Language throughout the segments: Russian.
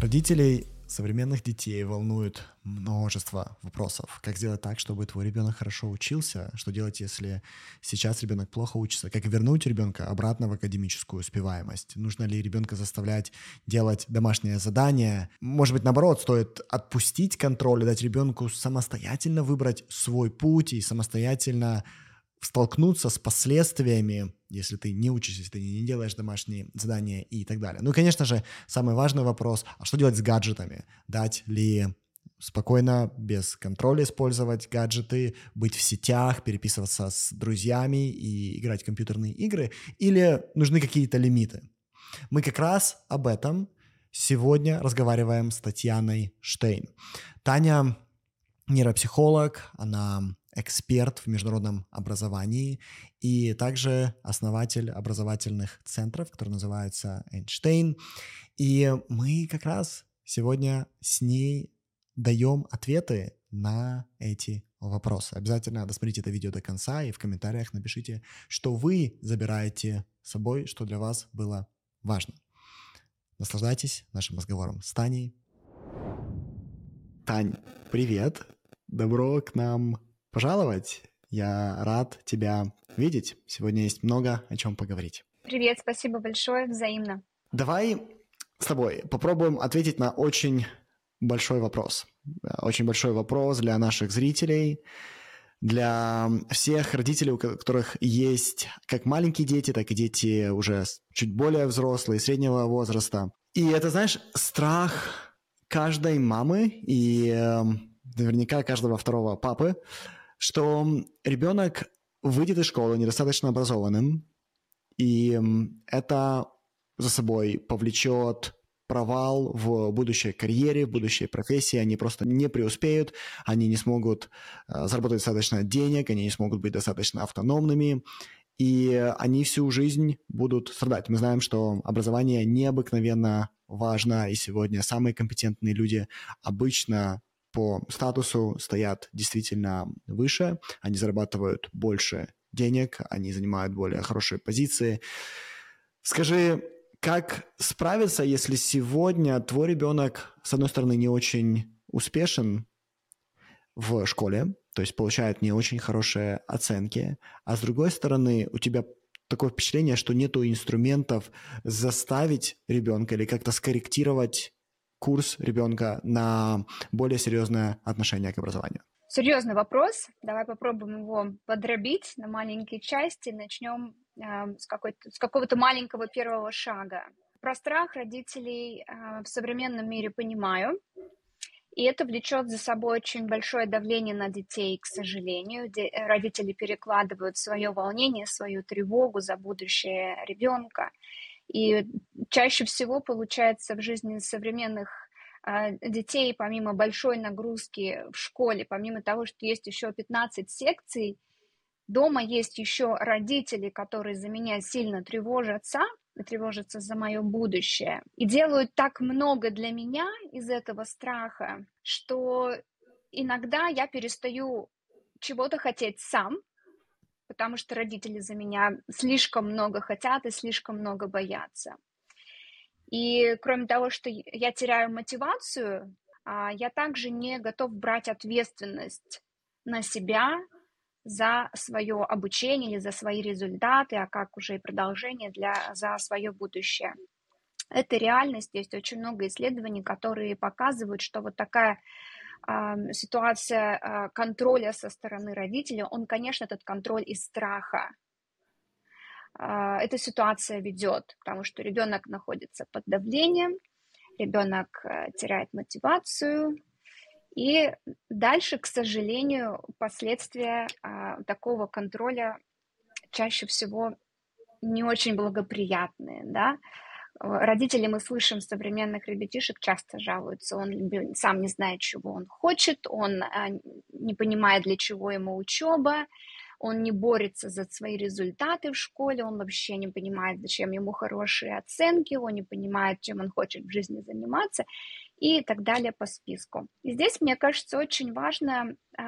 Родителей современных детей волнует множество вопросов. Как сделать так, чтобы твой ребенок хорошо учился? Что делать, если сейчас ребенок плохо учится? Как вернуть ребенка обратно в академическую успеваемость? Нужно ли ребенка заставлять делать домашнее задание? Может быть, наоборот, стоит отпустить контроль и дать ребенку самостоятельно выбрать свой путь и самостоятельно столкнуться с последствиями, если ты не учишься, если ты не делаешь домашние задания и так далее. Ну и, конечно же, самый важный вопрос, а что делать с гаджетами? Дать ли спокойно, без контроля использовать гаджеты, быть в сетях, переписываться с друзьями и играть в компьютерные игры, или нужны какие-то лимиты? Мы как раз об этом сегодня разговариваем с Татьяной Штейн. Таня нейропсихолог, она эксперт в международном образовании и также основатель образовательных центров, который называется Эйнштейн. И мы как раз сегодня с ней даем ответы на эти вопросы. Обязательно досмотрите это видео до конца и в комментариях напишите, что вы забираете с собой, что для вас было важно. Наслаждайтесь нашим разговором с Таней. Тань, привет! Добро к нам пожаловать. Я рад тебя видеть. Сегодня есть много о чем поговорить. Привет, спасибо большое, взаимно. Давай с тобой попробуем ответить на очень большой вопрос. Очень большой вопрос для наших зрителей, для всех родителей, у которых есть как маленькие дети, так и дети уже чуть более взрослые, среднего возраста. И это, знаешь, страх каждой мамы и эм, наверняка каждого второго папы, что ребенок выйдет из школы недостаточно образованным, и это за собой повлечет провал в будущей карьере, в будущей профессии, они просто не преуспеют, они не смогут э, заработать достаточно денег, они не смогут быть достаточно автономными, и они всю жизнь будут страдать. Мы знаем, что образование необыкновенно важно, и сегодня самые компетентные люди обычно по статусу стоят действительно выше, они зарабатывают больше денег, они занимают более хорошие позиции. Скажи, как справиться, если сегодня твой ребенок, с одной стороны, не очень успешен в школе, то есть получает не очень хорошие оценки, а с другой стороны, у тебя такое впечатление, что нету инструментов заставить ребенка или как-то скорректировать курс ребенка на более серьезное отношение к образованию? Серьезный вопрос. Давай попробуем его подробить на маленькие части. Начнем э, с, с какого-то маленького первого шага. Про страх родителей э, в современном мире понимаю. И это влечет за собой очень большое давление на детей, к сожалению. Де- родители перекладывают свое волнение, свою тревогу за будущее ребенка. И чаще всего получается в жизни современных а, детей, помимо большой нагрузки в школе, помимо того, что есть еще 15 секций, дома есть еще родители, которые за меня сильно тревожатся, тревожатся за мое будущее, и делают так много для меня из этого страха, что иногда я перестаю чего-то хотеть сам, потому что родители за меня слишком много хотят и слишком много боятся. И кроме того, что я теряю мотивацию, а, я также не готов брать ответственность на себя за свое обучение или за свои результаты, а как уже и продолжение для, за свое будущее. Это реальность, есть очень много исследований, которые показывают, что вот такая ситуация а, контроля со стороны родителей, он, конечно, этот контроль из страха. А, эта ситуация ведет к тому, что ребенок находится под давлением, ребенок э, теряет мотивацию, и дальше, к сожалению, последствия а, такого контроля чаще всего не очень благоприятные, да, Родители мы слышим современных ребятишек часто жалуются, он сам не знает, чего он хочет, он а, не понимает, для чего ему учеба, он не борется за свои результаты в школе, он вообще не понимает, зачем ему хорошие оценки, он не понимает, чем он хочет в жизни заниматься и так далее по списку. И здесь, мне кажется, очень важно э,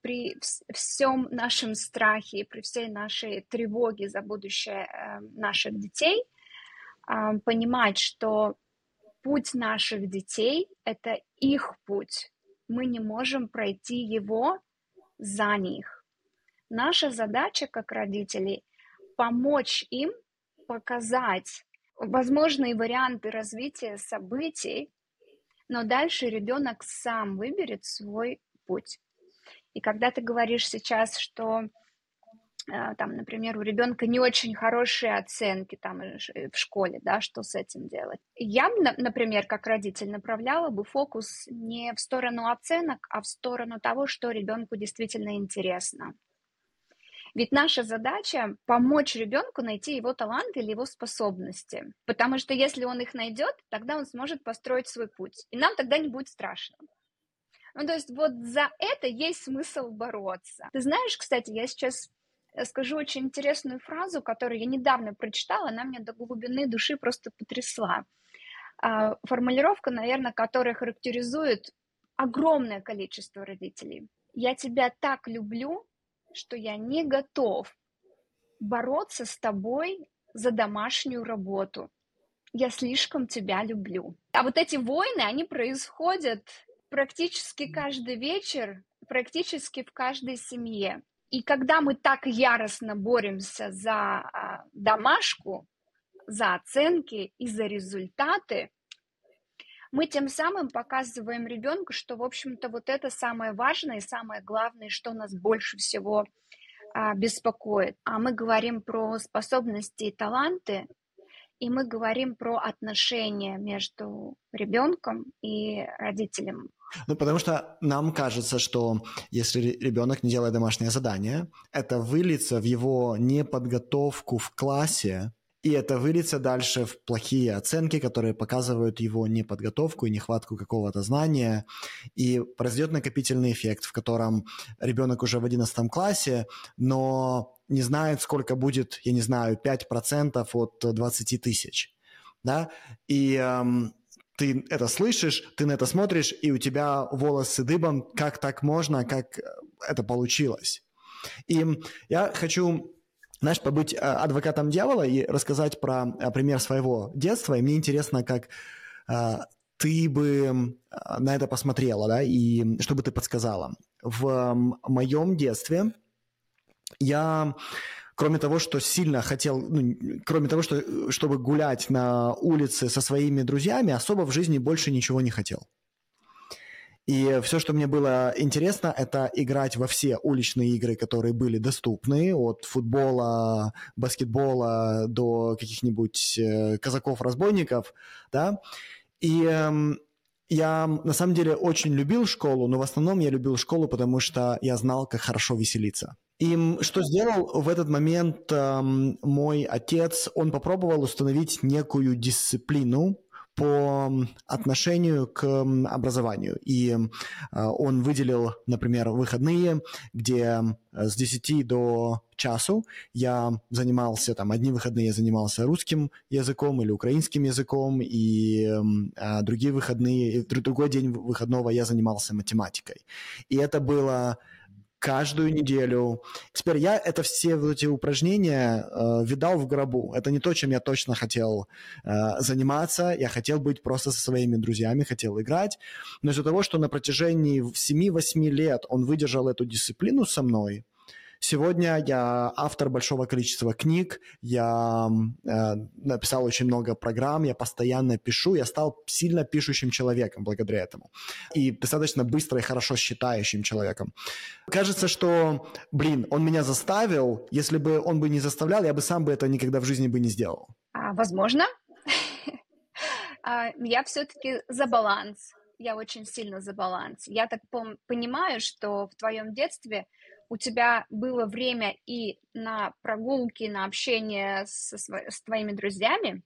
при всем нашем страхе, при всей нашей тревоге за будущее э, наших детей – понимать, что путь наших детей – это их путь. Мы не можем пройти его за них. Наша задача как родителей – помочь им показать возможные варианты развития событий, но дальше ребенок сам выберет свой путь. И когда ты говоришь сейчас, что там, например, у ребенка не очень хорошие оценки там в школе, да, что с этим делать? Я, например, как родитель направляла бы фокус не в сторону оценок, а в сторону того, что ребенку действительно интересно. Ведь наша задача помочь ребенку найти его талант или его способности. Потому что если он их найдет, тогда он сможет построить свой путь. И нам тогда не будет страшно. Ну, то есть вот за это есть смысл бороться. Ты знаешь, кстати, я сейчас скажу очень интересную фразу, которую я недавно прочитала, она меня до глубины души просто потрясла. А, формулировка, наверное, которая характеризует огромное количество родителей. Я тебя так люблю, что я не готов бороться с тобой за домашнюю работу. Я слишком тебя люблю. А вот эти войны, они происходят практически каждый вечер, практически в каждой семье. И когда мы так яростно боремся за а, домашку, за оценки и за результаты, мы тем самым показываем ребенку, что, в общем-то, вот это самое важное и самое главное, что нас больше всего а, беспокоит. А мы говорим про способности и таланты, и мы говорим про отношения между ребенком и родителем. Ну, потому что нам кажется, что если ребенок не делает домашнее задание, это выльется в его неподготовку в классе, и это выльется дальше в плохие оценки, которые показывают его неподготовку и нехватку какого-то знания. И произойдет накопительный эффект, в котором ребенок уже в 11 классе, но не знает, сколько будет, я не знаю, 5% от 20 тысяч. Да? И эм, ты это слышишь, ты на это смотришь, и у тебя волосы дыбом, как так можно, как это получилось. И я хочу знаешь, побыть э, адвокатом дьявола и рассказать про э, пример своего детства. И мне интересно, как э, ты бы на это посмотрела, да, и что бы ты подсказала. В моем детстве я кроме того, что сильно хотел, ну, кроме того, что, чтобы гулять на улице со своими друзьями, особо в жизни больше ничего не хотел. И все, что мне было интересно, это играть во все уличные игры, которые были доступны, от футбола, баскетбола до каких-нибудь э, казаков-разбойников, да. И э, я на самом деле очень любил школу, но в основном я любил школу, потому что я знал, как хорошо веселиться. И что сделал в этот момент э, мой отец? Он попробовал установить некую дисциплину, по отношению к образованию. И э, он выделил, например, выходные, где э, с 10 до часу я занимался, там, одни выходные я занимался русским языком или украинским языком, и а другие выходные, другой день выходного я занимался математикой. И это было каждую неделю. Теперь я это все вот эти упражнения э, видал в гробу. Это не то, чем я точно хотел э, заниматься. Я хотел быть просто со своими друзьями, хотел играть. Но из-за того, что на протяжении 7-8 лет он выдержал эту дисциплину со мной, Сегодня я автор большого количества книг, я э, написал очень много программ, я постоянно пишу, я стал сильно пишущим человеком благодаря этому. И достаточно быстро и хорошо считающим человеком. Кажется, что, блин, он меня заставил, если бы он бы не заставлял, я бы сам бы это никогда в жизни бы не сделал. А, возможно. А, я все-таки за баланс. Я очень сильно за баланс. Я так понимаю, что в твоем детстве у тебя было время и на прогулки, на общение со, с твоими друзьями,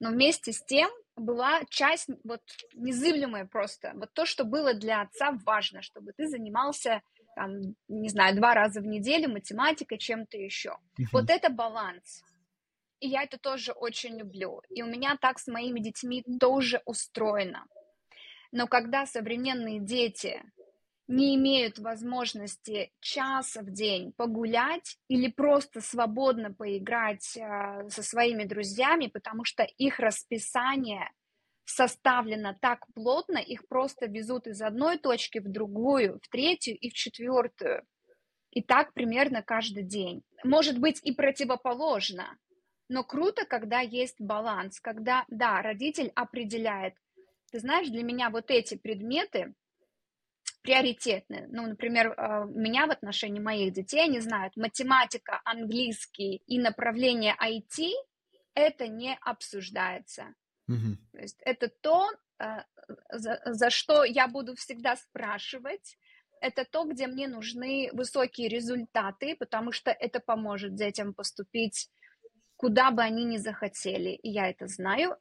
но вместе с тем была часть вот незыблемая просто. Вот то, что было для отца важно, чтобы ты занимался, там, не знаю, два раза в неделю математикой, чем-то еще. Uh-huh. Вот это баланс. И я это тоже очень люблю. И у меня так с моими детьми тоже устроено. Но когда современные дети не имеют возможности часа в день погулять или просто свободно поиграть э, со своими друзьями, потому что их расписание составлена так плотно, их просто везут из одной точки в другую, в третью и в четвертую. И так примерно каждый день. Может быть и противоположно, но круто, когда есть баланс, когда, да, родитель определяет. Ты знаешь, для меня вот эти предметы приоритетны. Ну, например, э, меня в отношении моих детей, они знают, математика, английский и направление IT, это не обсуждается. Угу. То есть это то, э, за, за что я буду всегда спрашивать, это то, где мне нужны высокие результаты, потому что это поможет детям поступить куда бы они ни захотели, и я это знаю.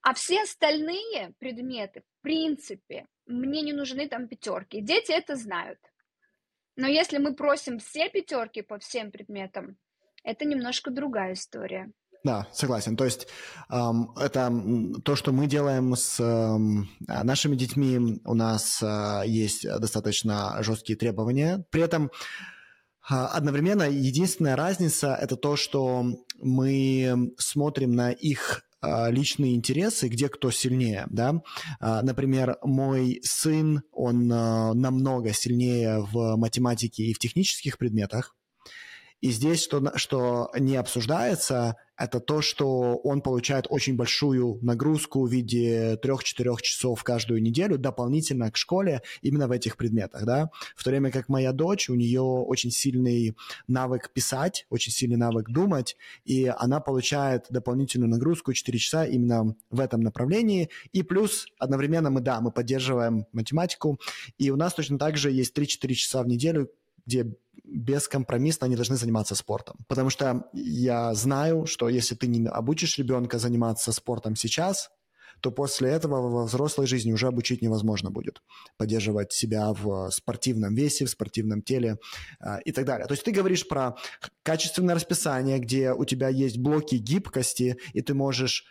А все остальные предметы, в принципе, мне не нужны там пятерки. Дети это знают. Но если мы просим все пятерки по всем предметам, это немножко другая история. Да, согласен. То есть эм, это то, что мы делаем с эм, нашими детьми. У нас э, есть достаточно жесткие требования. При этом э, одновременно единственная разница это то, что мы смотрим на их личные интересы, где кто сильнее, да. Э, например, мой сын, он э, намного сильнее в математике и в технических предметах, и здесь, что, что не обсуждается, это то, что он получает очень большую нагрузку в виде 3-4 часов каждую неделю дополнительно к школе именно в этих предметах, да, в то время как моя дочь, у нее очень сильный навык писать, очень сильный навык думать, и она получает дополнительную нагрузку 4 часа именно в этом направлении, и плюс одновременно мы, да, мы поддерживаем математику, и у нас точно так же есть 3-4 часа в неделю, где бескомпромиссно они должны заниматься спортом. Потому что я знаю, что если ты не обучишь ребенка заниматься спортом сейчас, то после этого во взрослой жизни уже обучить невозможно будет. Поддерживать себя в спортивном весе, в спортивном теле э, и так далее. То есть ты говоришь про качественное расписание, где у тебя есть блоки гибкости, и ты можешь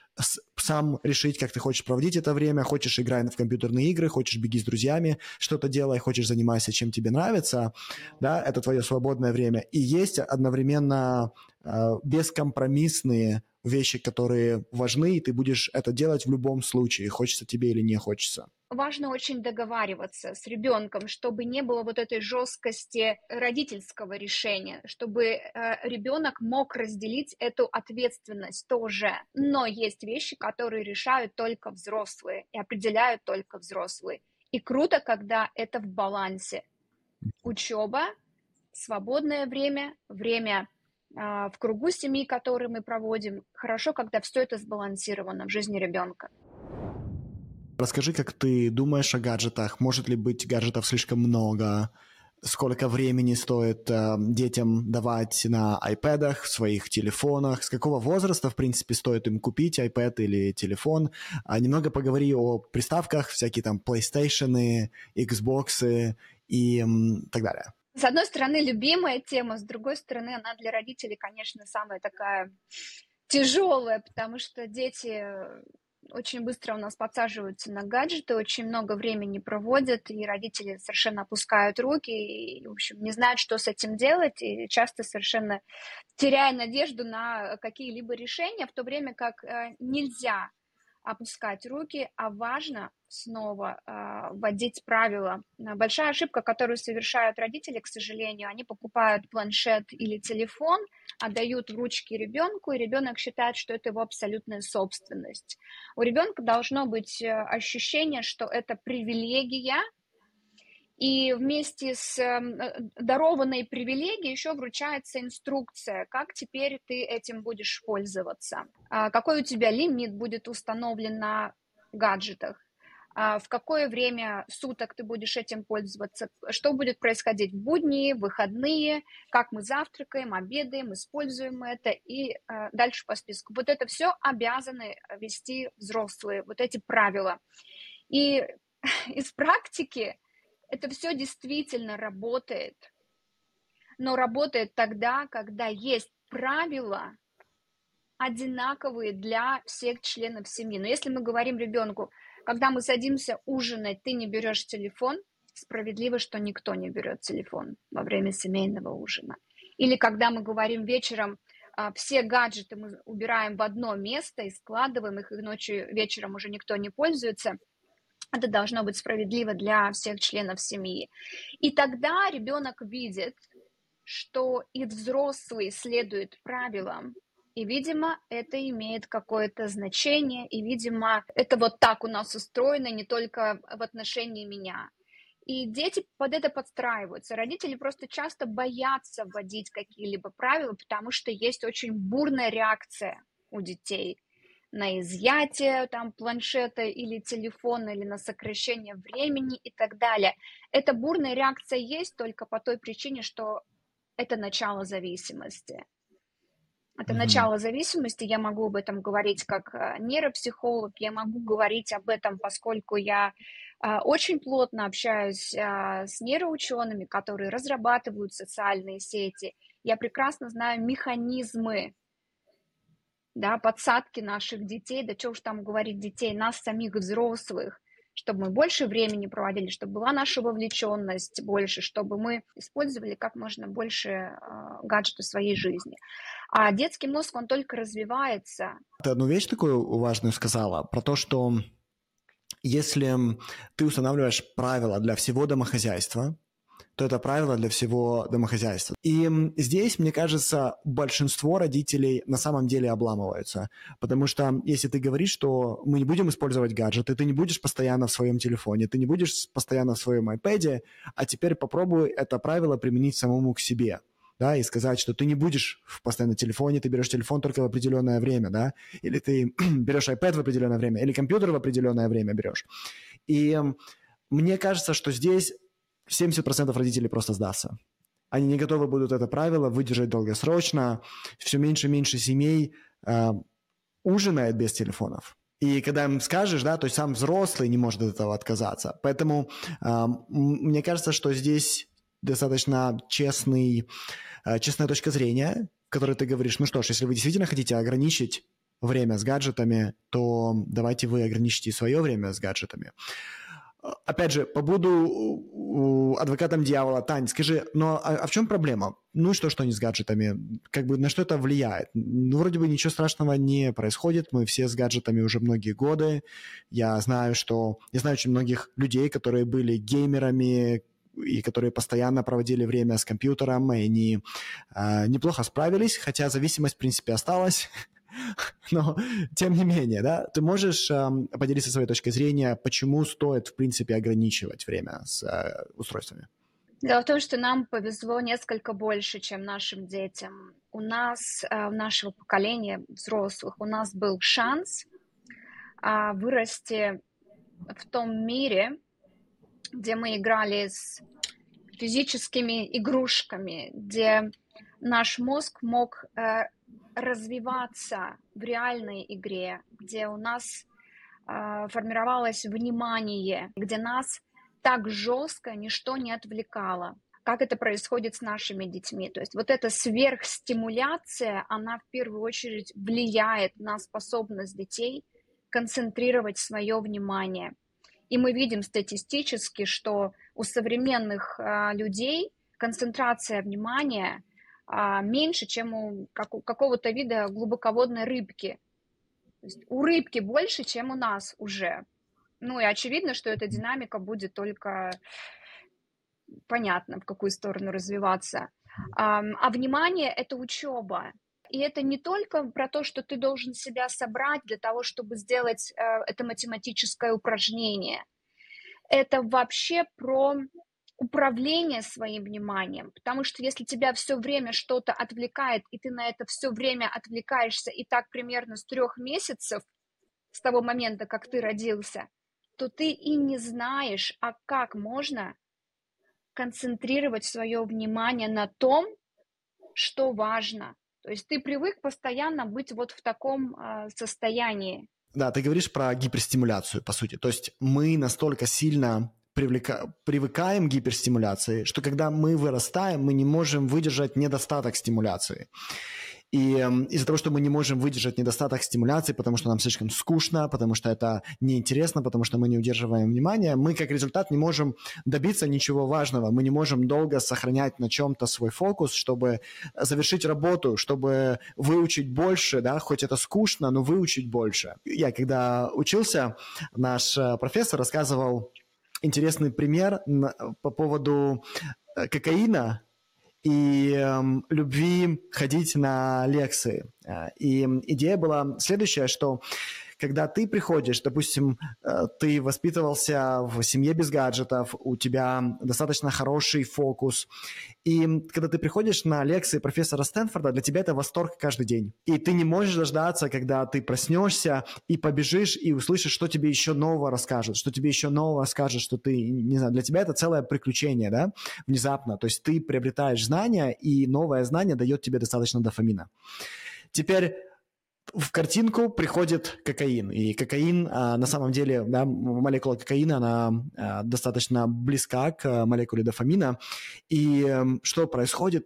сам решить, как ты хочешь проводить это время. Хочешь играй в компьютерные игры, хочешь беги с друзьями, что-то делай, хочешь занимайся чем тебе нравится, да, это твое свободное время. И есть одновременно э, бескомпромиссные вещи, которые важны, и ты будешь это делать в любом случае, хочется тебе или не хочется. Важно очень договариваться с ребенком, чтобы не было вот этой жесткости родительского решения, чтобы э, ребенок мог разделить эту ответственность тоже. Но есть вещи, которые решают только взрослые и определяют только взрослые. И круто, когда это в балансе. Учеба, свободное время, время в кругу семьи, который мы проводим. Хорошо, когда все это сбалансировано в жизни ребенка. Расскажи, как ты думаешь о гаджетах? Может ли быть гаджетов слишком много? Сколько времени стоит э, детям давать на iPad, в своих телефонах? С какого возраста, в принципе, стоит им купить iPad или телефон? А немного поговори о приставках, всякие там PlayStation, Xbox и м, так далее. С одной стороны, любимая тема, с другой стороны, она для родителей, конечно, самая такая тяжелая, потому что дети очень быстро у нас подсаживаются на гаджеты, очень много времени проводят, и родители совершенно опускают руки, и, в общем, не знают, что с этим делать, и часто совершенно теряя надежду на какие-либо решения, в то время как э, нельзя опускать руки, а важно снова э, вводить правила. Большая ошибка, которую совершают родители, к сожалению, они покупают планшет или телефон, отдают в ручки ребенку, и ребенок считает, что это его абсолютная собственность. У ребенка должно быть э, ощущение, что это привилегия, и вместе с эм, э, дарованной привилегией еще вручается инструкция, как теперь ты этим будешь пользоваться, а, какой у тебя лимит будет установлен на гаджетах, а, в какое время суток ты будешь этим пользоваться, что будет происходить в будни, выходные, как мы завтракаем, обедаем, используем это? И э, дальше по списку. Вот это все обязаны вести взрослые, вот эти правила. И из практики это все действительно работает, но работает тогда, когда есть правила одинаковые для всех членов семьи. Но если мы говорим ребенку, когда мы садимся ужинать, ты не берешь телефон, справедливо, что никто не берет телефон во время семейного ужина. Или когда мы говорим вечером, а, все гаджеты мы убираем в одно место и складываем их, и ночью, вечером уже никто не пользуется. Это должно быть справедливо для всех членов семьи. И тогда ребенок видит, что и взрослый следует правилам, и, видимо, это имеет какое-то значение, и, видимо, это вот так у нас устроено не только в отношении меня. И дети под это подстраиваются. Родители просто часто боятся вводить какие-либо правила, потому что есть очень бурная реакция у детей на изъятие там планшета или телефона, или на сокращение времени и так далее. Эта бурная реакция есть только по той причине, что это начало зависимости. Это mm-hmm. начало зависимости, я могу об этом говорить как э, нейропсихолог, я могу говорить об этом, поскольку я а, очень плотно общаюсь а, с нейроучеными, которые разрабатывают социальные сети. Я прекрасно знаю механизмы да, подсадки наших детей, да что уж там говорить детей, нас самих взрослых, чтобы мы больше времени проводили, чтобы была наша вовлеченность больше, чтобы мы использовали как можно больше э, гаджетов в своей жизни. А детский мозг, он только развивается. Ты одну вещь такую важную сказала, про то, что если ты устанавливаешь правила для всего домохозяйства, то это правило для всего домохозяйства. И здесь, мне кажется, большинство родителей на самом деле обламываются. Потому что если ты говоришь, что мы не будем использовать гаджеты, ты не будешь постоянно в своем телефоне, ты не будешь постоянно в своем iPad, а теперь попробуй это правило применить самому к себе да, и сказать, что ты не будешь в постоянно телефоне, ты берешь телефон только в определенное время, да, или ты берешь iPad в определенное время, или компьютер в определенное время берешь. И мне кажется, что здесь 70% родителей просто сдастся. Они не готовы будут это правило выдержать долгосрочно. Все меньше и меньше семей э, ужинает без телефонов. И когда им скажешь, да, то есть сам взрослый не может от этого отказаться. Поэтому э, мне кажется, что здесь достаточно честный, э, честная точка зрения, в которой ты говоришь, ну что ж, если вы действительно хотите ограничить время с гаджетами, то давайте вы ограничите свое время с гаджетами опять же, побуду адвокатом дьявола. Тань, скажи, но а, а в чем проблема? Ну и что, что они с гаджетами? Как бы на что это влияет? Ну, вроде бы ничего страшного не происходит. Мы все с гаджетами уже многие годы. Я знаю, что... Я знаю очень многих людей, которые были геймерами, и которые постоянно проводили время с компьютером, и они э, неплохо справились, хотя зависимость, в принципе, осталась. Но, тем не менее, да, ты можешь э, поделиться своей точкой зрения, почему стоит, в принципе, ограничивать время с э, устройствами? Дело в том, что нам повезло несколько больше, чем нашим детям. У нас, э, у нашего поколения взрослых, у нас был шанс э, вырасти в том мире, где мы играли с физическими игрушками, где наш мозг мог э, развиваться в реальной игре, где у нас э, формировалось внимание, где нас так жестко ничто не отвлекало, как это происходит с нашими детьми. То есть вот эта сверхстимуляция, она в первую очередь влияет на способность детей концентрировать свое внимание. И мы видим статистически, что у современных э, людей концентрация внимания меньше, чем у, как, у какого-то вида глубоководной рыбки. То есть у рыбки больше, чем у нас уже. Ну и очевидно, что эта динамика будет только понятно, в какую сторону развиваться. А, а внимание – это учеба. И это не только про то, что ты должен себя собрать для того, чтобы сделать э, это математическое упражнение. Это вообще про управление своим вниманием, потому что если тебя все время что-то отвлекает, и ты на это все время отвлекаешься, и так примерно с трех месяцев, с того момента, как ты родился, то ты и не знаешь, а как можно концентрировать свое внимание на том, что важно. То есть ты привык постоянно быть вот в таком э, состоянии. Да, ты говоришь про гиперстимуляцию, по сути. То есть мы настолько сильно привлека... привыкаем к гиперстимуляции, что когда мы вырастаем, мы не можем выдержать недостаток стимуляции. И эм, из-за того, что мы не можем выдержать недостаток стимуляции, потому что нам слишком скучно, потому что это неинтересно, потому что мы не удерживаем внимание, мы как результат не можем добиться ничего важного. Мы не можем долго сохранять на чем-то свой фокус, чтобы завершить работу, чтобы выучить больше, да, хоть это скучно, но выучить больше. Я когда учился, наш э, профессор рассказывал интересный пример по поводу э, кокаина, и э, любви ходить на лекции. Э, и идея была следующая, что когда ты приходишь, допустим, э, ты воспитывался в семье без гаджетов, у тебя достаточно хороший фокус, и когда ты приходишь на лекции профессора Стэнфорда, для тебя это восторг каждый день. И ты не можешь дождаться, когда ты проснешься и побежишь и услышишь, что тебе еще нового расскажут, что тебе еще нового скажут, что ты, не знаю, для тебя это целое приключение, да, внезапно. То есть ты приобретаешь знания, и новое знание дает тебе достаточно дофамина. Теперь в картинку приходит кокаин. И кокаин, а, на самом деле, да, молекула кокаина, она а, достаточно близка к молекуле дофамина. И а, что происходит?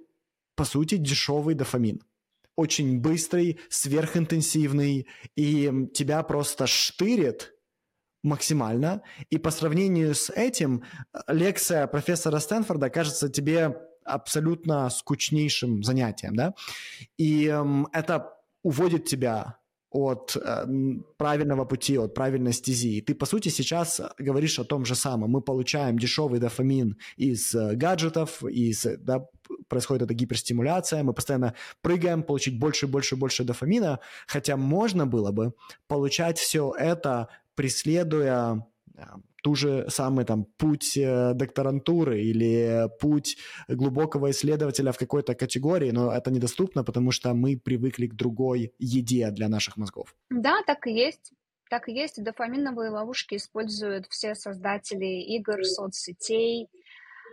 По сути, дешевый дофамин. Очень быстрый, сверхинтенсивный, и тебя просто штырит максимально. И по сравнению с этим, лекция профессора Стэнфорда кажется тебе абсолютно скучнейшим занятием, да? И э, это уводит тебя от э, правильного пути, от правильной стези. Ты, по сути, сейчас говоришь о том же самом. Мы получаем дешевый дофамин из э, гаджетов, из, да, происходит эта гиперстимуляция, мы постоянно прыгаем, получить больше, больше, больше дофамина, хотя можно было бы получать все это, преследуя э, ту же самый там путь э, докторантуры или путь глубокого исследователя в какой-то категории, но это недоступно, потому что мы привыкли к другой еде для наших мозгов. Да, так и есть. Так и есть. Дофаминовые ловушки используют все создатели игр, соцсетей,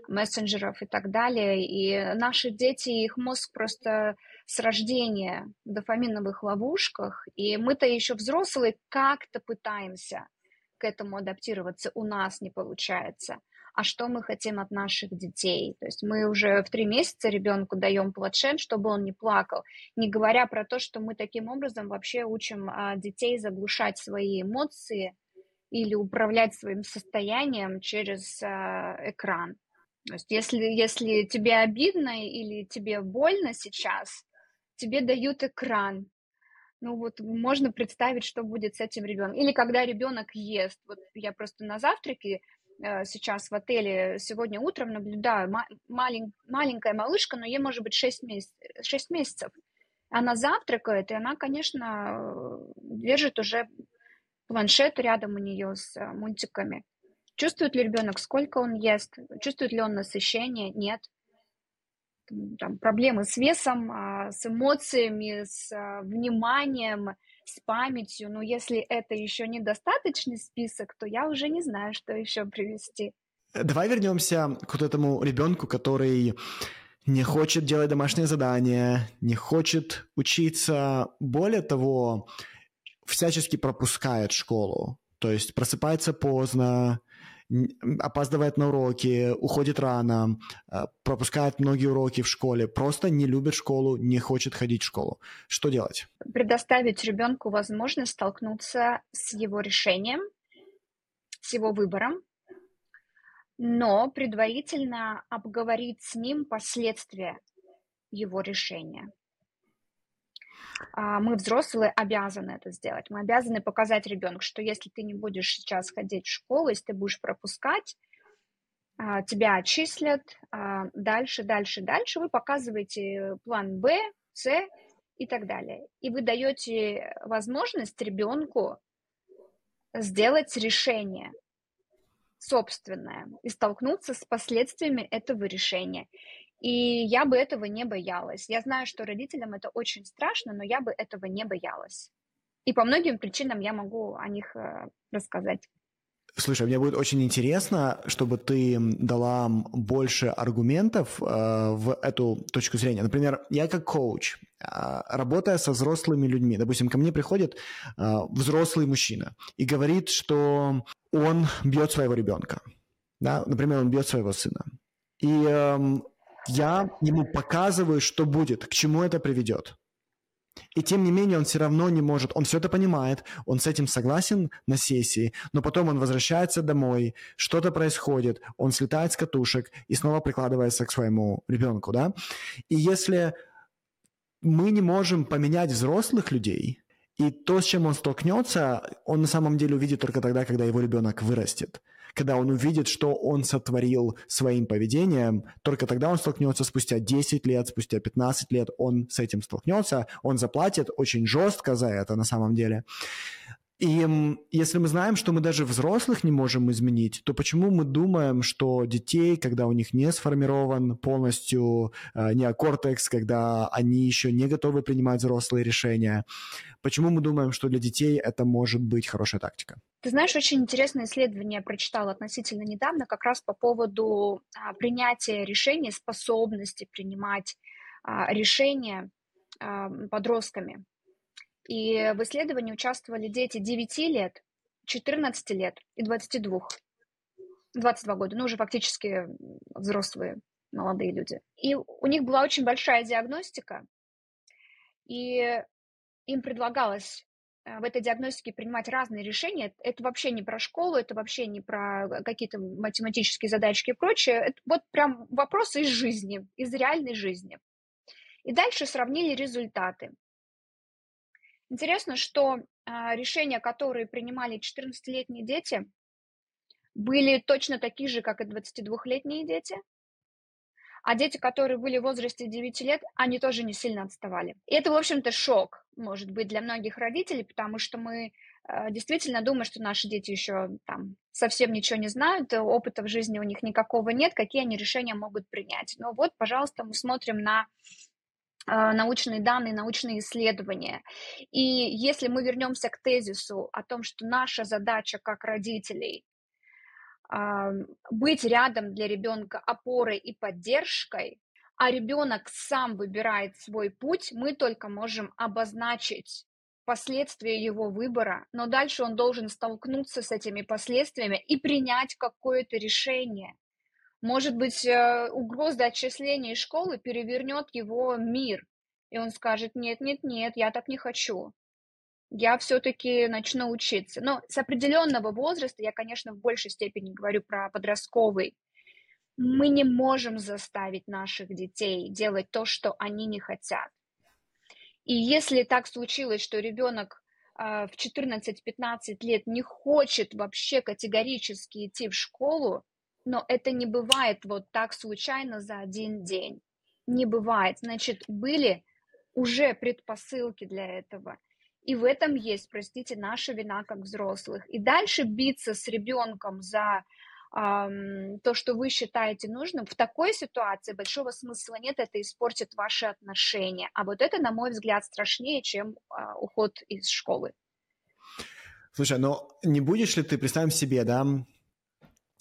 мессенджеров и так далее. И наши дети, их мозг просто с рождения в дофаминовых ловушках. И мы-то еще взрослые как-то пытаемся к этому адаптироваться у нас не получается. А что мы хотим от наших детей? То есть мы уже в три месяца ребенку даем планшет, чтобы он не плакал, не говоря про то, что мы таким образом вообще учим а, детей заглушать свои эмоции или управлять своим состоянием через а, экран. То есть если, если тебе обидно или тебе больно сейчас, тебе дают экран, ну вот можно представить, что будет с этим ребенком. Или когда ребенок ест. Вот я просто на завтраке э, сейчас в отеле сегодня утром наблюдаю малень, маленькая малышка, но ей может быть 6, месяц, 6 месяцев. Она завтракает, и она, конечно, держит уже планшет рядом у нее с э, мультиками. Чувствует ли ребенок, сколько он ест? Чувствует ли он насыщение? Нет там, проблемы с весом, а, с эмоциями, с а, вниманием, с памятью. Но если это еще недостаточный список, то я уже не знаю, что еще привести. Давай вернемся к вот этому ребенку, который не хочет делать домашние задания, не хочет учиться. Более того, всячески пропускает школу. То есть просыпается поздно, опаздывает на уроки, уходит рано, э, пропускает многие уроки в школе, просто не любит школу, не хочет ходить в школу. Что делать? Предоставить ребенку возможность столкнуться с его решением, с его выбором, но предварительно обговорить с ним последствия его решения. А, мы, взрослые, обязаны это сделать. Мы обязаны показать ребенку, что если ты не будешь сейчас ходить в школу, если ты будешь пропускать, а, тебя отчислят а, дальше, дальше, дальше. Вы показываете план Б, С и так далее. И вы даете возможность ребенку сделать решение собственное и столкнуться с последствиями этого решения. И я бы этого не боялась. Я знаю, что родителям это очень страшно, но я бы этого не боялась. И по многим причинам я могу о них э, рассказать. Слушай, мне будет очень интересно, чтобы ты дала больше аргументов э, в эту точку зрения. Например, я как коуч, э, работая со взрослыми людьми, допустим, ко мне приходит э, взрослый мужчина и говорит, что он бьет своего ребенка. Да? Например, он бьет своего сына. И э, я ему показываю, что будет, к чему это приведет. И тем не менее он все равно не может, он все это понимает, он с этим согласен на сессии, но потом он возвращается домой, что-то происходит, он слетает с катушек и снова прикладывается к своему ребенку, да? И если мы не можем поменять взрослых людей, и то, с чем он столкнется, он на самом деле увидит только тогда, когда его ребенок вырастет когда он увидит, что он сотворил своим поведением, только тогда он столкнется спустя 10 лет, спустя 15 лет, он с этим столкнется, он заплатит очень жестко за это на самом деле. И если мы знаем, что мы даже взрослых не можем изменить, то почему мы думаем, что детей, когда у них не сформирован полностью э, неокортекс, когда они еще не готовы принимать взрослые решения, почему мы думаем, что для детей это может быть хорошая тактика? Ты знаешь, очень интересное исследование я прочитала относительно недавно как раз по поводу а, принятия решений, способности принимать а, решения а, подростками. И в исследовании участвовали дети 9 лет, 14 лет и 22. 22 года, ну уже фактически взрослые молодые люди. И у них была очень большая диагностика, и им предлагалось э, в этой диагностике принимать разные решения. Это вообще не про школу, это вообще не про какие-то математические задачки и прочее. Это вот прям вопросы из жизни, из реальной жизни. И дальше сравнили результаты. Интересно, что а, решения, которые принимали 14-летние дети, были точно такие же, как и 22-летние дети. А дети, которые были в возрасте 9 лет, они тоже не сильно отставали. И это, в общем-то, шок, может быть, для многих родителей, потому что мы э, действительно думаем, что наши дети еще там совсем ничего не знают, опыта в жизни у них никакого нет, какие они решения могут принять. Но вот, пожалуйста, мы смотрим на а, научные данные, научные исследования. И если мы вернемся к тезису о том, что наша задача как родителей а, быть рядом для ребенка опорой и поддержкой, а ребенок сам выбирает свой путь, мы только можем обозначить последствия его выбора, но дальше он должен столкнуться с этими последствиями и принять какое-то решение. Может быть, э, угроза отчисления из школы перевернет его мир, и он скажет, нет, нет, нет, я так не хочу. Я все-таки начну учиться. Но с определенного возраста, я, конечно, в большей степени говорю про подростковый, мы не можем заставить наших детей делать то, что они не хотят. И если так случилось, что ребенок э, в 14-15 лет не хочет вообще категорически идти в школу, но это не бывает вот так случайно за один день. Не бывает. Значит, были уже предпосылки для этого. И в этом есть, простите, наша вина как взрослых. И дальше биться с ребенком за эм, то, что вы считаете нужным, в такой ситуации большого смысла нет, это испортит ваши отношения. А вот это, на мой взгляд, страшнее, чем э, уход из школы. Слушай, но не будешь ли ты, представим себе, да,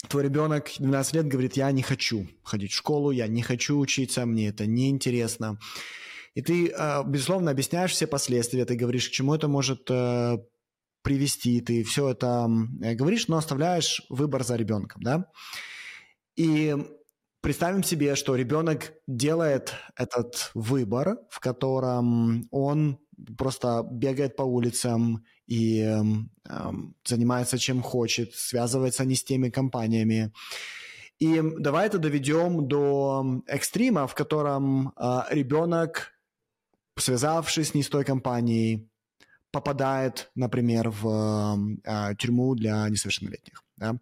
твой ребенок 12 лет говорит, я не хочу ходить в школу, я не хочу учиться, мне это неинтересно. И ты, а, безусловно, объясняешь все последствия, ты говоришь, к чему это может э, привести, ты все это говоришь, но оставляешь выбор за ребенком, да? И представим себе, что ребенок делает этот выбор, в котором он просто бегает по улицам и э, занимается чем хочет, связывается не с теми компаниями. И давай это доведем до экстрима, в котором э, ребенок, связавшись не с той компанией, попадает, например, в э, тюрьму для несовершеннолетних. Да?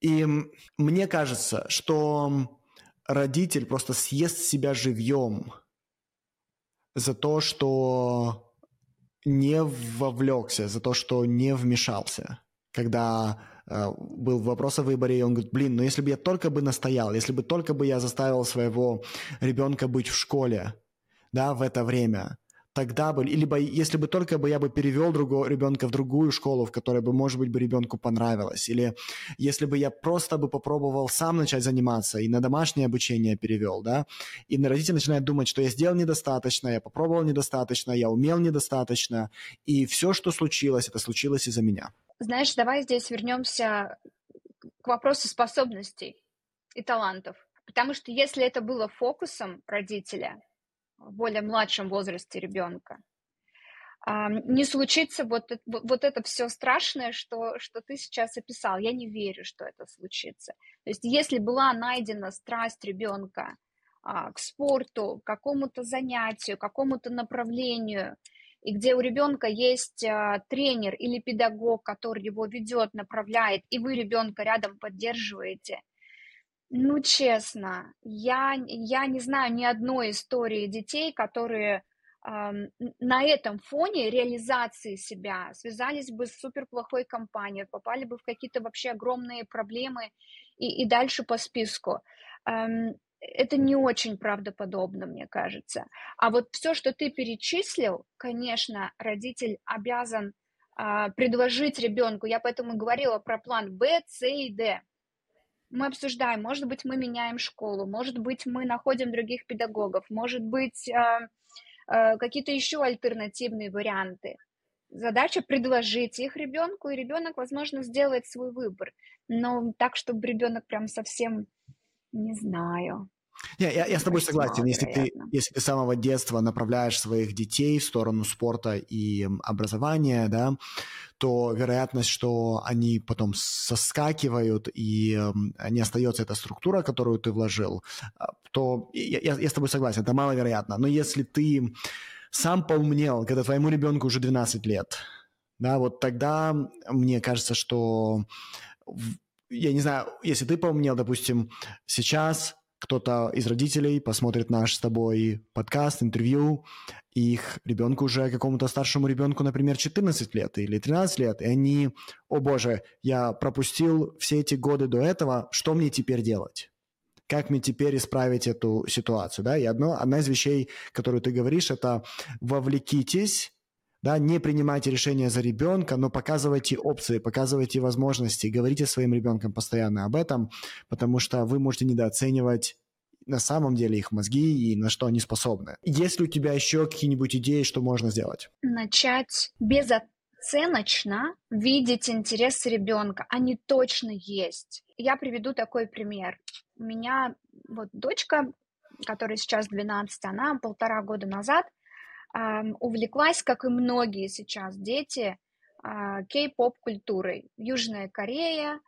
И мне кажется, что родитель просто съест себя живьем за то, что не вовлекся, за то, что не вмешался. Когда э, был вопрос о выборе, и он говорит, блин, ну если бы я только бы настоял, если бы только бы я заставил своего ребенка быть в школе, да, в это время, тогда бы, либо если бы только бы я бы перевел другого ребенка в другую школу, в которой бы, может быть, бы ребенку понравилось, или если бы я просто бы попробовал сам начать заниматься и на домашнее обучение перевел, да, и родитель начинает думать, что я сделал недостаточно, я попробовал недостаточно, я умел недостаточно, и все, что случилось, это случилось из-за меня. Знаешь, давай здесь вернемся к вопросу способностей и талантов. Потому что если это было фокусом родителя, в более младшем возрасте ребенка, не случится вот, вот это все страшное, что, что ты сейчас описал. Я не верю, что это случится. То есть если была найдена страсть ребенка а, к спорту, к какому-то занятию, к какому-то направлению, и где у ребенка есть а, тренер или педагог, который его ведет, направляет, и вы ребенка рядом поддерживаете, ну, честно, я, я не знаю ни одной истории детей, которые на этом фоне реализации себя связались бы с суперплохой компанией, попали бы в какие-то вообще огромные проблемы и, и дальше по списку. Это не очень правдоподобно, мне кажется. А вот все, что ты перечислил, конечно, родитель обязан а, предложить ребенку. Я поэтому говорила про план Б, С и Д. Мы обсуждаем, может быть, мы меняем школу, может быть, мы находим других педагогов, может быть, а, Э, какие-то еще альтернативные варианты. Задача предложить их ребенку, и ребенок, возможно, сделает свой выбор. Но так, чтобы ребенок прям совсем, не знаю, я, я, я с тобой согласен. Если ты, если ты с самого детства направляешь своих детей в сторону спорта и образования, да, то вероятность, что они потом соскакивают и не остается эта структура, которую ты вложил, а, то я, я, я с тобой согласен, это маловероятно. Но если ты сам поумнел, когда твоему ребенку уже 12 лет, да, вот тогда мне кажется, что я не знаю, если ты поумнел, допустим, сейчас кто-то из родителей посмотрит наш с тобой подкаст, интервью, и их ребенку уже, какому-то старшему ребенку, например, 14 лет или 13 лет, и они, о боже, я пропустил все эти годы до этого, что мне теперь делать? Как мне теперь исправить эту ситуацию? Да? И одно, одна из вещей, которую ты говоришь, это вовлекитесь да, не принимайте решения за ребенка, но показывайте опции, показывайте возможности, говорите своим ребенком постоянно об этом, потому что вы можете недооценивать на самом деле их мозги и на что они способны. Есть ли у тебя еще какие-нибудь идеи, что можно сделать? Начать безоценочно видеть интересы ребенка. Они точно есть. Я приведу такой пример. У меня вот дочка, которая сейчас 12, она полтора года назад увлеклась, как и многие сейчас дети, а, кей-поп культурой. Южная Корея,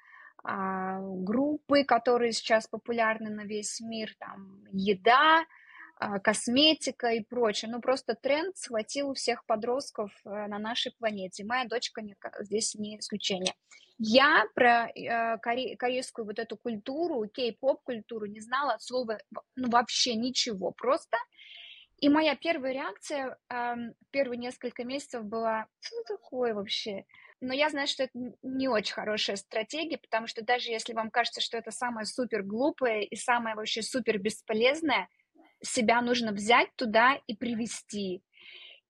а, группы, которые сейчас популярны на весь мир, там еда, а, косметика и прочее. Ну, просто тренд схватил у всех подростков э, на нашей планете. Моя дочка здесь не исключение. Я про э, коре, корейскую вот эту культуру, кей-поп культуру не знала от слова ну, вообще ничего. Просто и моя первая реакция э, первые несколько месяцев была, что такое вообще? Но я знаю, что это не очень хорошая стратегия, потому что даже если вам кажется, что это самое супер глупое и самое вообще супер бесполезное, себя нужно взять туда и привести.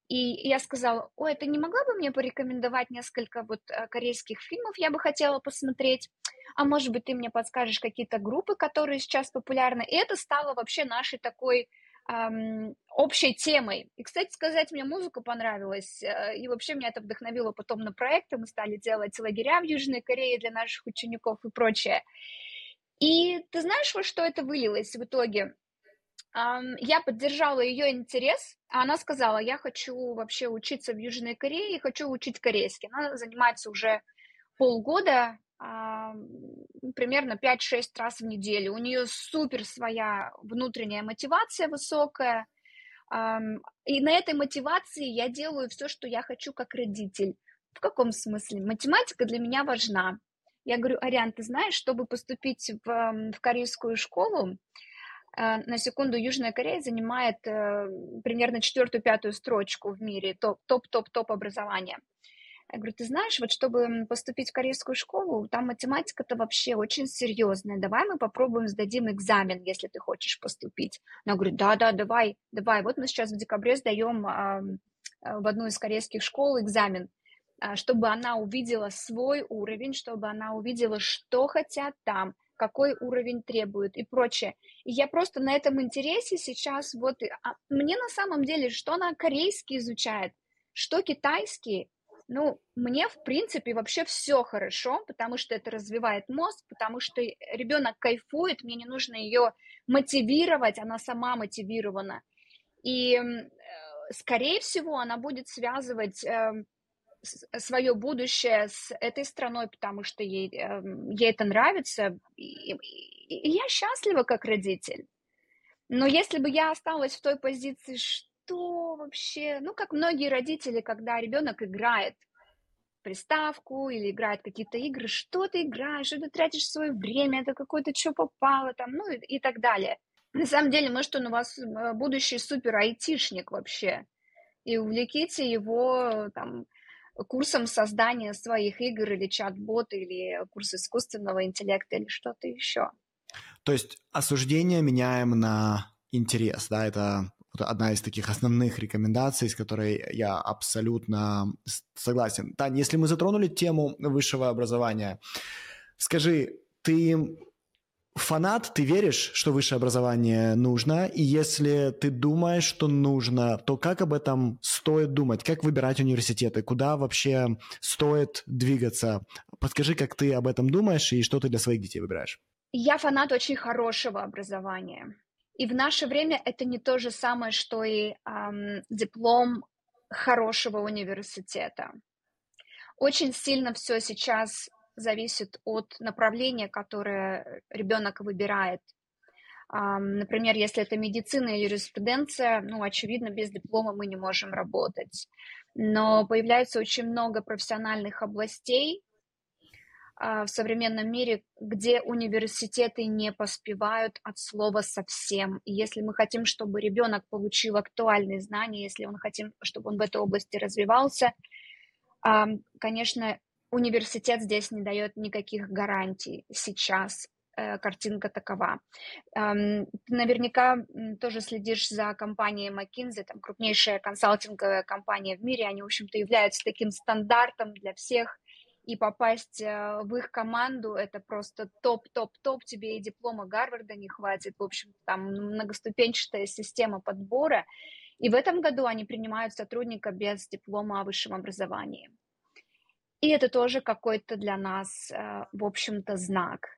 И я сказала, ой, ты не могла бы мне порекомендовать несколько вот э, корейских фильмов, я бы хотела посмотреть, а может быть, ты мне подскажешь какие-то группы, которые сейчас популярны. И это стало вообще нашей такой эм, общей темой. И, кстати сказать, мне музыка понравилась, э, и вообще меня это вдохновило потом на проекты. Мы стали делать лагеря в Южной Корее для наших учеников и прочее. И ты знаешь, во что это вылилось в итоге? Um, я поддержала ее интерес, а она сказала, я хочу вообще учиться в Южной Корее, хочу учить корейский. Она занимается уже полгода, примерно 5-6 раз в неделю. У нее супер своя внутренняя мотивация высокая. И на этой мотивации я делаю все, что я хочу как родитель. В каком смысле? Математика для меня важна. Я говорю, Ариан, ты знаешь, чтобы поступить в, в корейскую школу, э, на секунду Южная Корея занимает э, примерно четвертую-пятую строчку в мире топ-топ-топ образования. Я говорю, ты знаешь, вот чтобы поступить в корейскую школу, там математика-то вообще очень серьезная. Давай мы попробуем сдадим экзамен, если ты хочешь поступить. Она говорит, да-да, давай, давай. Вот мы сейчас в декабре сдаем э, в одну из корейских школ экзамен, э, чтобы она увидела свой уровень, чтобы она увидела, что хотят там, какой уровень требуют и прочее. И я просто на этом интересе сейчас вот... А мне на самом деле, что она корейский изучает, что китайский, ну, мне, в принципе, вообще все хорошо, потому что это развивает мозг, потому что ребенок кайфует, мне не нужно ее мотивировать, она сама мотивирована. И скорее всего, она будет связывать э, свое будущее с этой страной, потому что ей, э, ей это нравится. И, и я счастлива как родитель. Но если бы я осталась в той позиции, что вообще, ну, как многие родители, когда ребенок играет приставку или играет какие-то игры, что ты играешь, что ты тратишь свое время, это какое-то что попало там, ну и, и так далее. На самом деле, может, он у вас э, будущий супер айтишник вообще, и увлеките его там курсом создания своих игр или чат-бот, или курс искусственного интеллекта, или что-то еще. То есть осуждение меняем на интерес, да, это одна из таких основных рекомендаций, с которой я абсолютно согласен. Таня, если мы затронули тему высшего образования, скажи, ты фанат, ты веришь, что высшее образование нужно, и если ты думаешь, что нужно, то как об этом стоит думать? Как выбирать университеты? Куда вообще стоит двигаться? Подскажи, как ты об этом думаешь и что ты для своих детей выбираешь? Я фанат очень хорошего образования. И в наше время это не то же самое, что и эм, диплом хорошего университета. Очень сильно все сейчас зависит от направления, которое ребенок выбирает. Um, например, если это медицина или юриспруденция, ну, очевидно, без диплома мы не можем работать. Но появляется очень много профессиональных областей, в современном мире, где университеты не поспевают от слова совсем. И если мы хотим, чтобы ребенок получил актуальные знания, если он хотим, чтобы он в этой области развивался, конечно, университет здесь не дает никаких гарантий сейчас. Э, картинка такова. Ты наверняка тоже следишь за компанией McKinsey, там крупнейшая консалтинговая компания в мире, они, в общем-то, являются таким стандартом для всех и попасть э, в их команду это просто топ-топ-топ, тебе и диплома Гарварда не хватит, в общем, там многоступенчатая система подбора, и в этом году они принимают сотрудника без диплома о высшем образовании. И это тоже какой-то для нас, э, в общем-то, знак.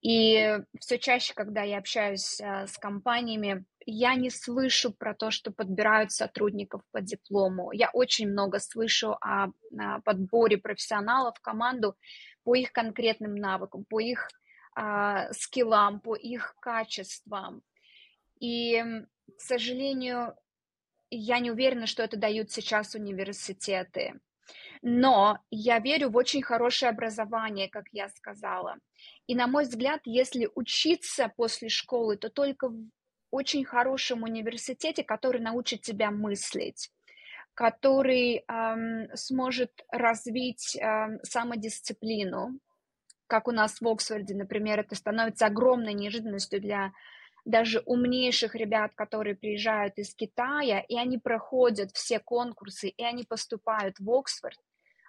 И все чаще, когда я общаюсь э, с компаниями, я не слышу про то, что подбирают сотрудников по диплому. Я очень много слышу о, о подборе профессионалов в команду по их конкретным навыкам, по их э, скиллам, по их качествам. И, к сожалению, я не уверена, что это дают сейчас университеты. Но я верю в очень хорошее образование, как я сказала. И, на мой взгляд, если учиться после школы, то только очень хорошем университете, который научит тебя мыслить который эм, сможет развить эм, самодисциплину, как у нас в Оксфорде, например, это становится огромной неожиданностью для даже умнейших ребят, которые приезжают из Китая, и они проходят все конкурсы, и они поступают в Оксфорд,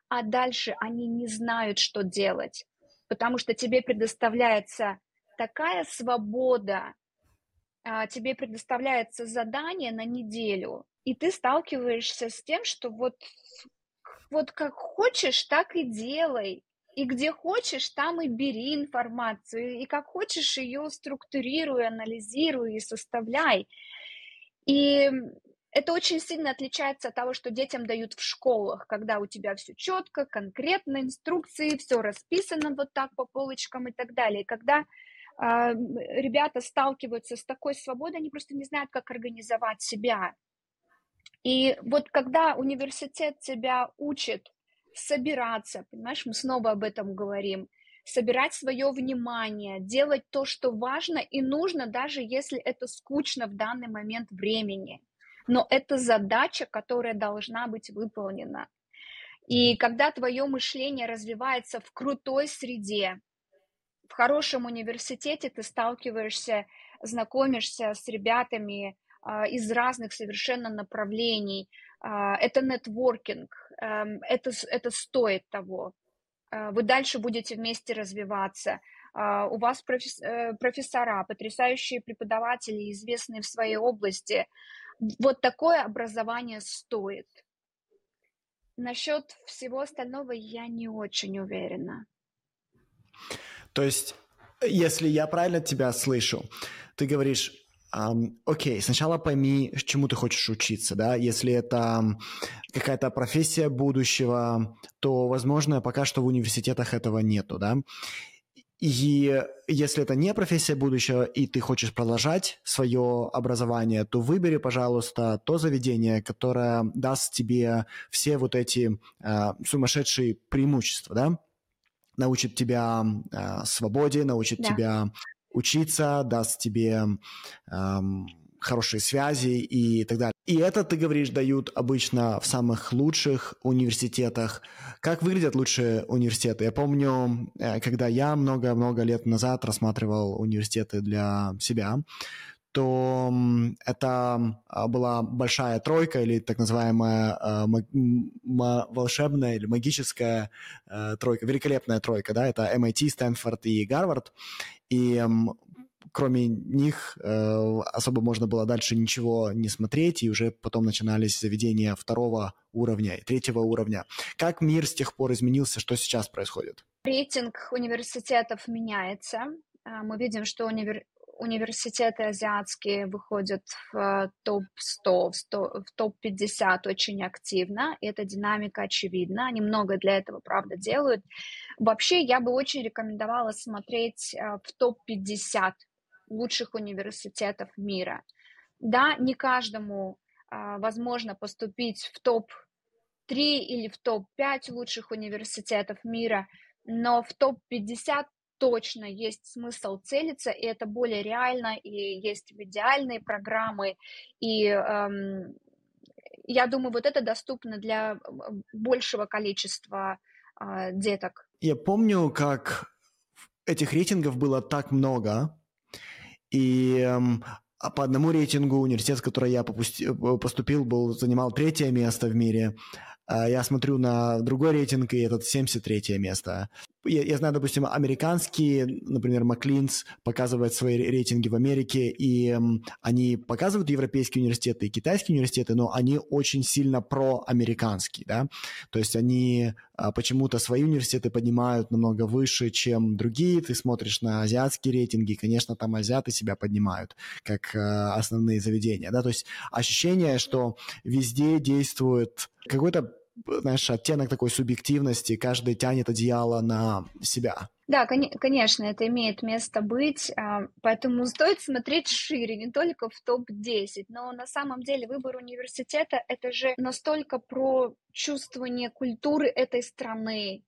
а дальше они не знают, что делать, потому что тебе предоставляется такая свобода тебе предоставляется задание на неделю, и ты сталкиваешься с тем, что вот, вот как хочешь, так и делай. И где хочешь, там и бери информацию, и как хочешь ее структурируй, анализируй и составляй. И это очень сильно отличается от того, что детям дают в школах, когда у тебя все четко, конкретно, инструкции, все расписано вот так по полочкам и так далее. Когда а, ребята сталкиваются с такой свободой, они просто не знают, как организовать себя. И вот когда университет тебя учит собираться, понимаешь, мы снова об этом говорим, собирать свое внимание, делать то, что важно и нужно, даже если это скучно в данный момент времени. Но это задача, которая должна быть выполнена. И когда твое мышление развивается в крутой среде, в хорошем университете ты сталкиваешься, знакомишься с ребятами а, из разных совершенно направлений. А, это нетворкинг, а, это, это стоит того. А, вы дальше будете вместе развиваться. У вас э, профессора, потрясающие преподаватели, известные в своей области. Вот такое образование стоит. Насчет всего остального я не очень уверена. То есть, если я правильно тебя слышу, ты говоришь, Um, окей, сначала пойми, чему ты хочешь учиться, да. Если это какая-то профессия будущего, то, возможно, пока что в университетах этого нету, да. И если это не профессия будущего, и ты хочешь продолжать свое образование, то выбери, пожалуйста, то заведение, которое даст тебе все вот эти э, сумасшедшие преимущества, да? Научит тебя э, свободе, научит да. тебя учиться, даст тебе э, хорошие связи и так далее. И это, ты говоришь, дают обычно в самых лучших университетах. Как выглядят лучшие университеты? Я помню, э, когда я много-много лет назад рассматривал университеты для себя, то это а, была большая тройка или так называемая э, волшебная или магическая э, тройка, великолепная тройка, да, это MIT, Стэнфорд и Гарвард. И кроме них э, особо можно было дальше ничего не смотреть, и уже потом начинались заведения второго уровня и третьего уровня. Как мир с тех пор изменился, что сейчас происходит? Рейтинг университетов меняется. А, мы видим, что универ... университеты азиатские выходят в топ-100, в топ-50 очень активно, и эта динамика очевидна. Они много для этого, правда, делают. Вообще, я бы очень рекомендовала смотреть а, в топ-50 лучших университетов мира. Да, не каждому а, возможно поступить в топ-3 или в топ-5 лучших университетов мира, но в топ-50 точно есть смысл целиться, и это более реально, и есть идеальные программы, и эм, я думаю, вот это доступно для большего количества э, деток. Я помню, как этих рейтингов было так много, и а по одному рейтингу университет, в который я э, поступил, был, занимал третье место в мире. А я смотрю на другой рейтинг, и этот 73 место я, я знаю, допустим, американские, например, Маклинс показывает свои рейтинги в Америке, и они показывают европейские университеты и китайские университеты, но они очень сильно проамериканские, да, то есть они а, почему-то свои университеты поднимают намного выше, чем другие, ты смотришь на азиатские рейтинги, конечно, там азиаты себя поднимают, как а, основные заведения, да, то есть ощущение, что везде действует какой-то знаешь, оттенок такой субъективности, каждый тянет одеяло на себя. Да, конечно, это имеет место быть, а, поэтому стоит смотреть шире, не только в топ-10, но на самом деле выбор университета — это же настолько про чувствование культуры этой страны,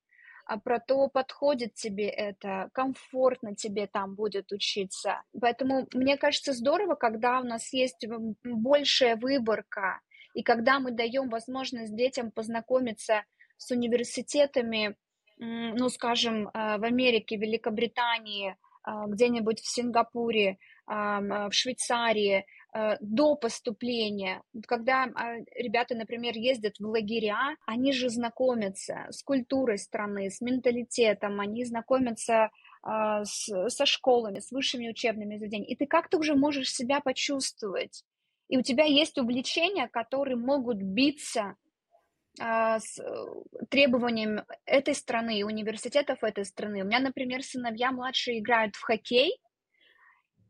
а про то, подходит тебе это, комфортно тебе там будет учиться. Поэтому мне кажется здорово, когда у нас есть большая выборка, и когда мы даем возможность детям познакомиться с университетами, ну, скажем, э, в Америке, Великобритании, э, где-нибудь в Сингапуре, э, в Швейцарии, до поступления, когда ребята, например, ездят в лагеря, они же знакомятся с культурой страны, с менталитетом, они знакомятся со школами, с высшими учебными заведениями, и ты как-то уже можешь себя почувствовать и у тебя есть увлечения, которые могут биться а, с э, требованием этой страны, университетов этой страны. У меня, например, сыновья младшие играют в хоккей,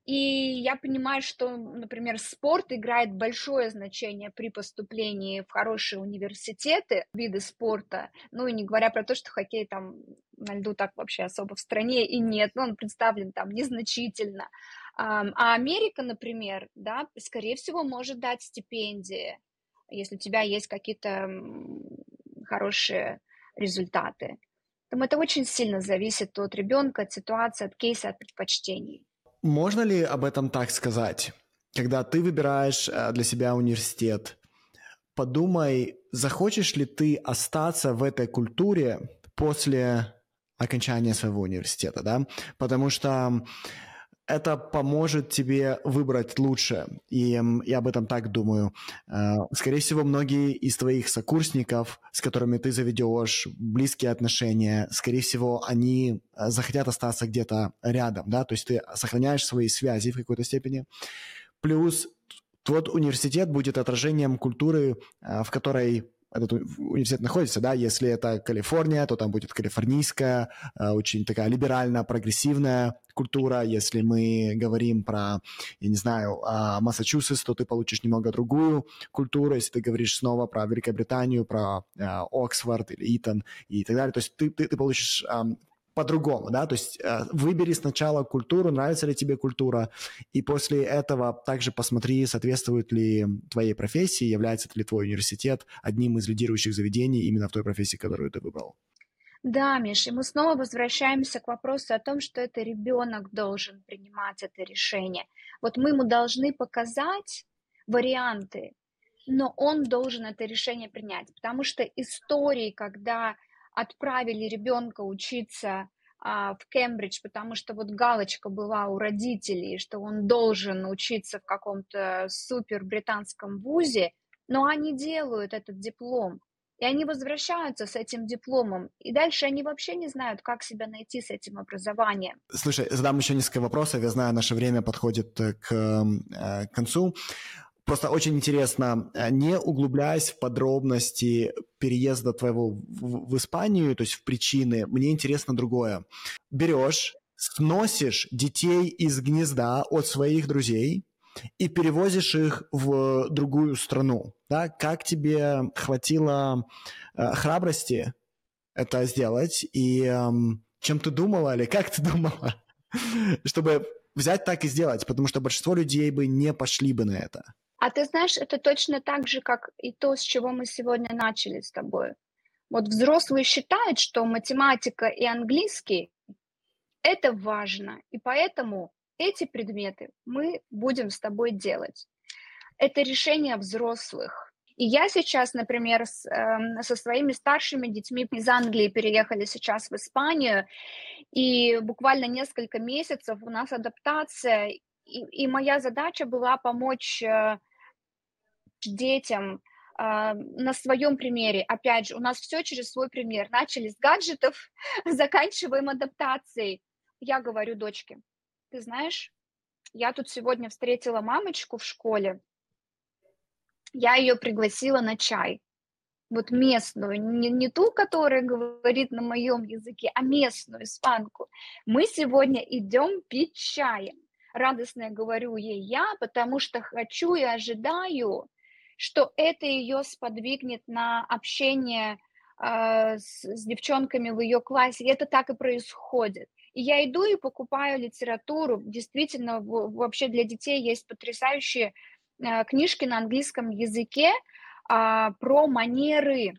и я понимаю, что, например, спорт играет большое значение при поступлении в хорошие университеты, виды спорта. Ну и не говоря про то, что хоккей там на льду так вообще особо в стране и нет, но он представлен там незначительно. А Америка, например, да, скорее всего, может дать стипендии, если у тебя есть какие-то хорошие результаты. Поэтому это очень сильно зависит от ребенка, от ситуации, от кейса, от предпочтений. Можно ли об этом так сказать? Когда ты выбираешь э, для себя университет, подумай, захочешь ли ты остаться в этой культуре после окончания своего университета, да? Потому что это поможет тебе выбрать лучше. И я об этом так думаю. Э, скорее всего, многие из твоих сокурсников, с которыми ты заведешь близкие отношения, скорее всего, они э, захотят остаться где-то рядом, да, то есть ты сохраняешь свои связи в какой-то степени. Плюс тот университет будет отражением культуры, э, в которой этот университет находится, да, если это Калифорния, то там будет калифорнийская, очень такая либеральная, прогрессивная культура, если мы говорим про, я не знаю, а, Массачусетс, то ты получишь немного другую культуру, если ты говоришь снова про Великобританию, про а, Оксфорд или Итон и так далее, то есть ты, ты, ты получишь по-другому, да, то есть э, выбери сначала культуру, нравится ли тебе культура, и после этого также посмотри, соответствует ли твоей профессии, является ли твой университет одним из лидирующих заведений именно в той профессии, которую ты выбрал. Да, Миш, и мы снова возвращаемся к вопросу о том, что это ребенок должен принимать это решение. Вот мы ему должны показать варианты, но он должен это решение принять, потому что истории, когда отправили ребенка учиться а, в Кембридж, потому что вот галочка была у родителей, что он должен учиться в каком-то супер британском вузе, но они делают этот диплом, и они возвращаются с этим дипломом, и дальше они вообще не знают, как себя найти с этим образованием. Слушай, задам еще несколько вопросов. Я знаю, наше время подходит к, э, к концу. Просто очень интересно, э, не углубляясь в подробности переезда твоего в, в Испанию, то есть в причины, мне интересно другое. Берешь, сносишь детей из гнезда от своих друзей и перевозишь их в другую страну. Да? Как тебе хватило э, храбрости это сделать? И э, чем ты думала или как ты думала, чтобы взять так и сделать? Потому что большинство людей бы не пошли бы на это. А ты знаешь, это точно так же, как и то, с чего мы сегодня начали с тобой. Вот взрослые считают, что математика и английский – это важно, и поэтому эти предметы мы будем с тобой делать. Это решение взрослых. И я сейчас, например, с, э, со своими старшими детьми из Англии переехали сейчас в Испанию, и буквально несколько месяцев у нас адаптация, и, и моя задача была помочь э, детям э, на своем примере. Опять же, у нас все через свой пример. Начали с гаджетов, заканчиваем адаптацией. Я говорю дочке, ты знаешь, я тут сегодня встретила мамочку в школе, я ее пригласила на чай. Вот местную, не, не ту, которая говорит на моем языке, а местную, испанку. Мы сегодня идем пить чаем. Радостно говорю ей я, потому что хочу и ожидаю, что это ее сподвигнет на общение э, с, с девчонками в ее классе. И это так и происходит. И я иду и покупаю литературу. Действительно, вообще для детей есть потрясающие э, книжки на английском языке э, про манеры.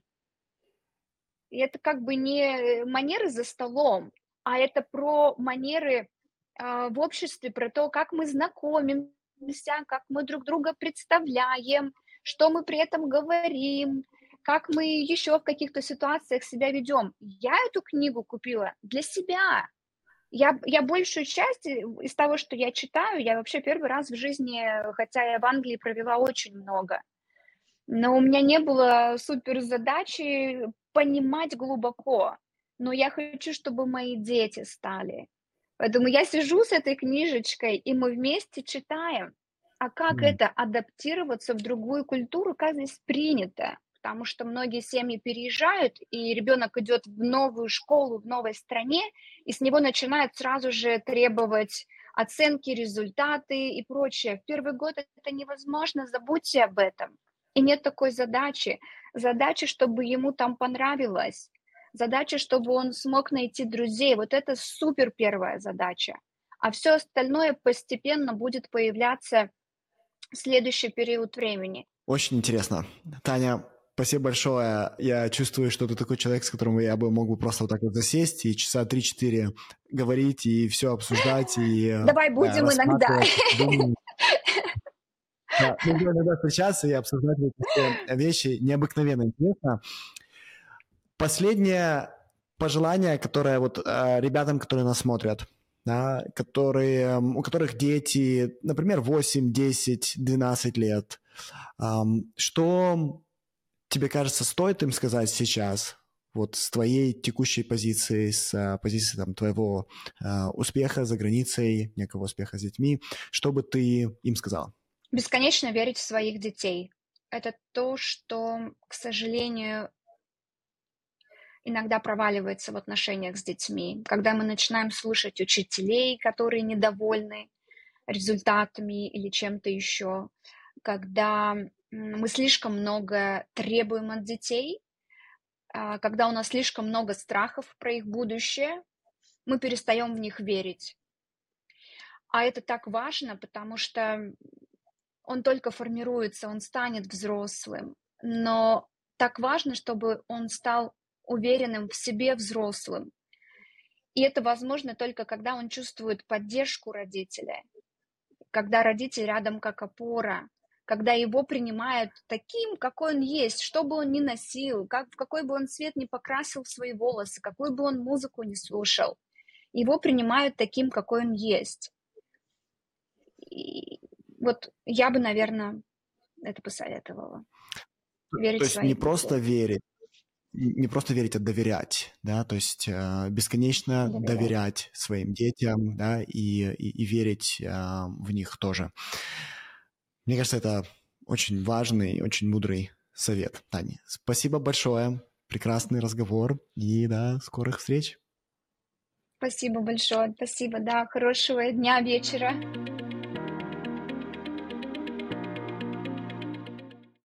И это как бы не манеры за столом, а это про манеры э, в обществе, про то, как мы знакомимся, как мы друг друга представляем, что мы при этом говорим, как мы еще в каких-то ситуациях себя ведем. Я эту книгу купила для себя. Я, я большую часть из того, что я читаю, я вообще первый раз в жизни, хотя я в Англии провела очень много, но у меня не было супер задачи понимать глубоко. Но я хочу, чтобы мои дети стали. Поэтому я сижу с этой книжечкой, и мы вместе читаем. А как mm. это адаптироваться в другую культуру, как здесь принято? Потому что многие семьи переезжают, и ребенок идет в новую школу в новой стране, и с него начинают сразу же требовать оценки, результаты и прочее. В первый год это невозможно, забудьте об этом. И нет такой задачи. Задача, чтобы ему там понравилось. Задача, чтобы он смог найти друзей. Вот это супер первая задача. А все остальное постепенно будет появляться следующий период времени. Очень интересно. Таня, спасибо большое. Я чувствую, что ты такой человек, с которым я бы мог бы просто вот так вот засесть и часа 3-4 говорить и все обсуждать. И, э, Давай будем да, иногда. Да, мы будем иногда встречаться и обсуждать эти вещи. Необыкновенно интересно. Последнее пожелание, которое вот э, ребятам, которые нас смотрят – да, которые, у которых дети, например, 8, 10, 12 лет. Что тебе кажется, стоит им сказать сейчас, вот с твоей текущей позиции, с а, позиции там, твоего э, успеха за границей, некого успеха с детьми, что бы ты им сказал? Бесконечно верить в своих детей. Это то, что, к сожалению, иногда проваливается в отношениях с детьми, когда мы начинаем слушать учителей, которые недовольны результатами или чем-то еще, когда мы слишком много требуем от детей, а, когда у нас слишком много страхов про их будущее, мы перестаем в них верить. А это так важно, потому что он только формируется, он станет взрослым. Но так важно, чтобы он стал уверенным в себе взрослым. И это возможно только когда он чувствует поддержку родителя, когда родитель рядом как опора, когда его принимают таким, какой он есть, что бы он ни носил, как, в какой бы он цвет ни покрасил свои волосы, какую бы он музыку ни слушал. Его принимают таким, какой он есть. И вот я бы, наверное, это посоветовала. Верить То есть не просто верить, не просто верить, а доверять, да, то есть э, бесконечно доверять. доверять своим детям, да, и, и, и верить э, в них тоже. Мне кажется, это очень важный, очень мудрый совет, Таня. Спасибо большое, прекрасный разговор, и, да, скорых встреч. Спасибо большое, спасибо, да, хорошего дня, вечера.